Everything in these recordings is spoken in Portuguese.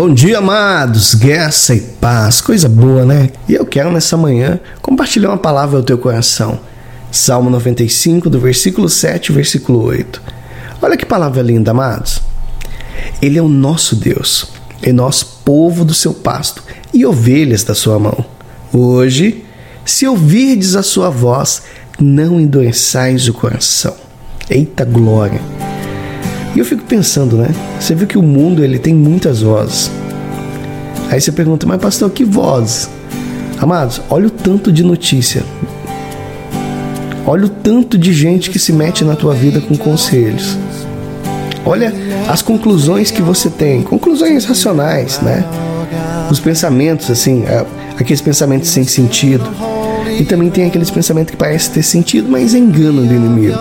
Bom dia, amados, graça e paz, coisa boa, né? E eu quero nessa manhã compartilhar uma palavra ao teu coração. Salmo 95, do versículo 7 versículo 8. Olha que palavra linda, amados. Ele é o nosso Deus, é nós povo do seu pasto e ovelhas da sua mão. Hoje, se ouvirdes a sua voz, não endureçais o coração. Eita glória! E eu fico pensando, né? Você viu que o mundo ele tem muitas vozes. Aí você pergunta, mas pastor, que vozes? Amados, olha o tanto de notícia. Olha o tanto de gente que se mete na tua vida com conselhos. Olha as conclusões que você tem, conclusões racionais, né? Os pensamentos, assim, aqueles pensamentos sem sentido. E também tem aqueles pensamentos que parecem ter sentido, mas enganam do inimigo.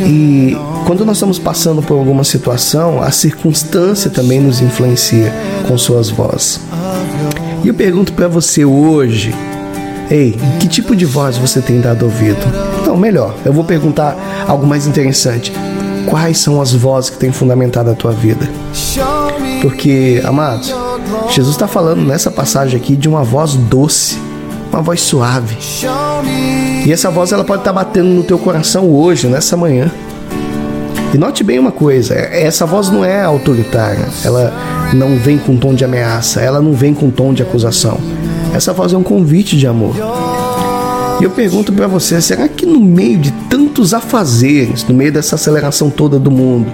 E quando nós estamos passando por alguma situação, a circunstância também nos influencia com suas vozes. E eu pergunto para você hoje, ei, que tipo de voz você tem dado ouvido? Não, melhor, eu vou perguntar algo mais interessante. Quais são as vozes que têm fundamentado a tua vida? Porque, amados, Jesus está falando nessa passagem aqui de uma voz doce, uma voz suave. E essa voz ela pode estar tá batendo no teu coração hoje, nessa manhã. E note bem uma coisa: essa voz não é autoritária, ela não vem com tom de ameaça, ela não vem com tom de acusação. Essa voz é um convite de amor. E eu pergunto para você: será que no meio de tantos afazeres, no meio dessa aceleração toda do mundo,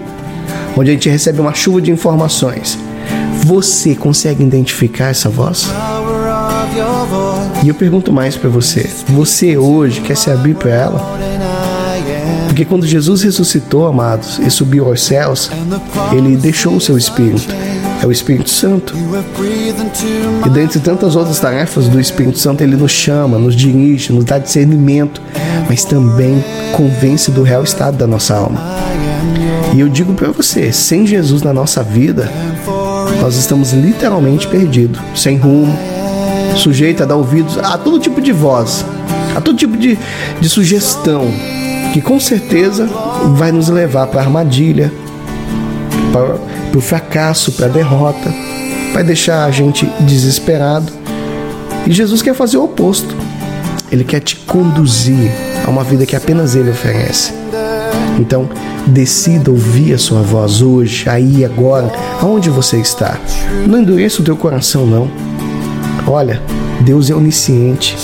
onde a gente recebe uma chuva de informações, você consegue identificar essa voz? E eu pergunto mais para você: você hoje quer se abrir para ela? Porque quando Jesus ressuscitou, amados, e subiu aos céus, ele deixou o seu Espírito. É o Espírito Santo. E dentre tantas outras tarefas do Espírito Santo, ele nos chama, nos dirige, nos dá discernimento, mas também convence do real estado da nossa alma. E eu digo para você, sem Jesus na nossa vida, nós estamos literalmente perdidos, sem rumo, sujeito a dar ouvidos a todo tipo de voz, a todo tipo de, de sugestão que com certeza vai nos levar para a armadilha, para o fracasso, para a derrota, vai deixar a gente desesperado. E Jesus quer fazer o oposto. Ele quer te conduzir a uma vida que apenas Ele oferece. Então, decida ouvir a sua voz hoje, aí, agora, aonde você está. Não endureça o teu coração, não. Olha, Deus é onisciente.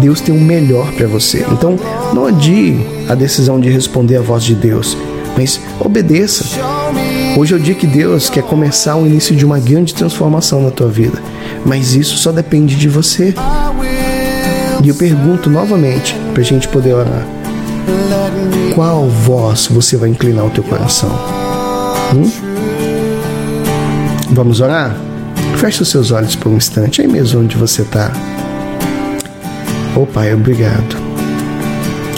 Deus tem o melhor para você. Então, não adie a decisão de responder à voz de Deus, mas obedeça. Hoje é o dia que Deus quer começar o início de uma grande transformação na tua vida, mas isso só depende de você. E eu pergunto novamente para a gente poder orar: qual voz você vai inclinar o teu coração? Hum? Vamos orar? Feche os seus olhos por um instante, aí mesmo onde você está. Oh Pai, obrigado.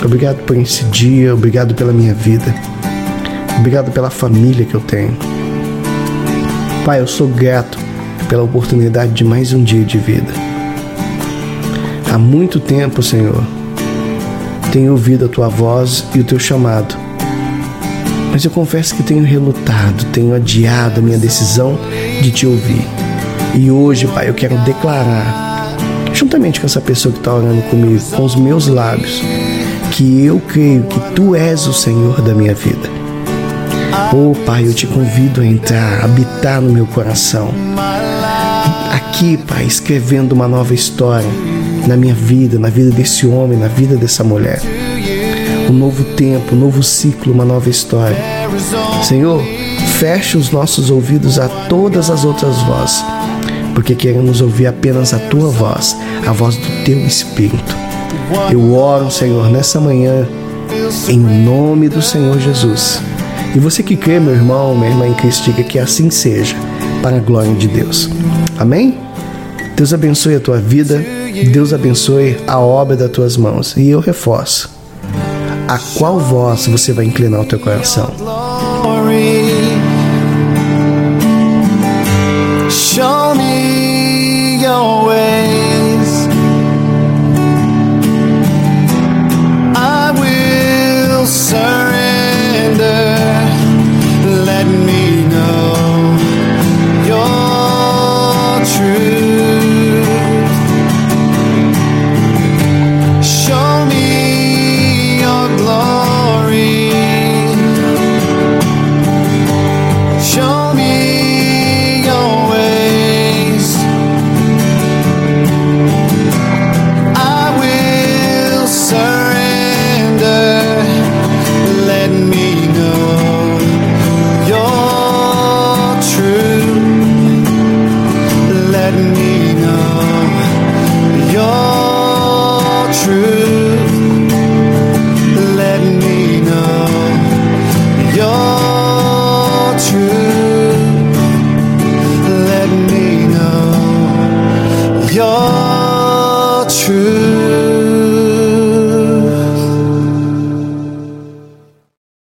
Obrigado por esse dia, obrigado pela minha vida. Obrigado pela família que eu tenho. Pai, eu sou grato pela oportunidade de mais um dia de vida. Há muito tempo, Senhor, tenho ouvido a tua voz e o teu chamado. Mas eu confesso que tenho relutado, tenho adiado a minha decisão de te ouvir. E hoje, Pai, eu quero declarar, juntamente com essa pessoa que está orando comigo, com os meus lábios, que eu creio que Tu és o Senhor da minha vida. Oh, Pai, eu te convido a entrar, a habitar no meu coração. Aqui, Pai, escrevendo uma nova história na minha vida, na vida desse homem, na vida dessa mulher. Um novo tempo, um novo ciclo, uma nova história. Senhor, feche os nossos ouvidos a todas as outras vozes porque queremos ouvir apenas a tua voz, a voz do teu Espírito. Eu oro, Senhor, nessa manhã, em nome do Senhor Jesus. E você que crê, meu irmão, minha irmã em Cristo, diga que assim seja, para a glória de Deus. Amém? Deus abençoe a tua vida, Deus abençoe a obra das tuas mãos. E eu reforço: a qual voz você vai inclinar o teu coração? true. true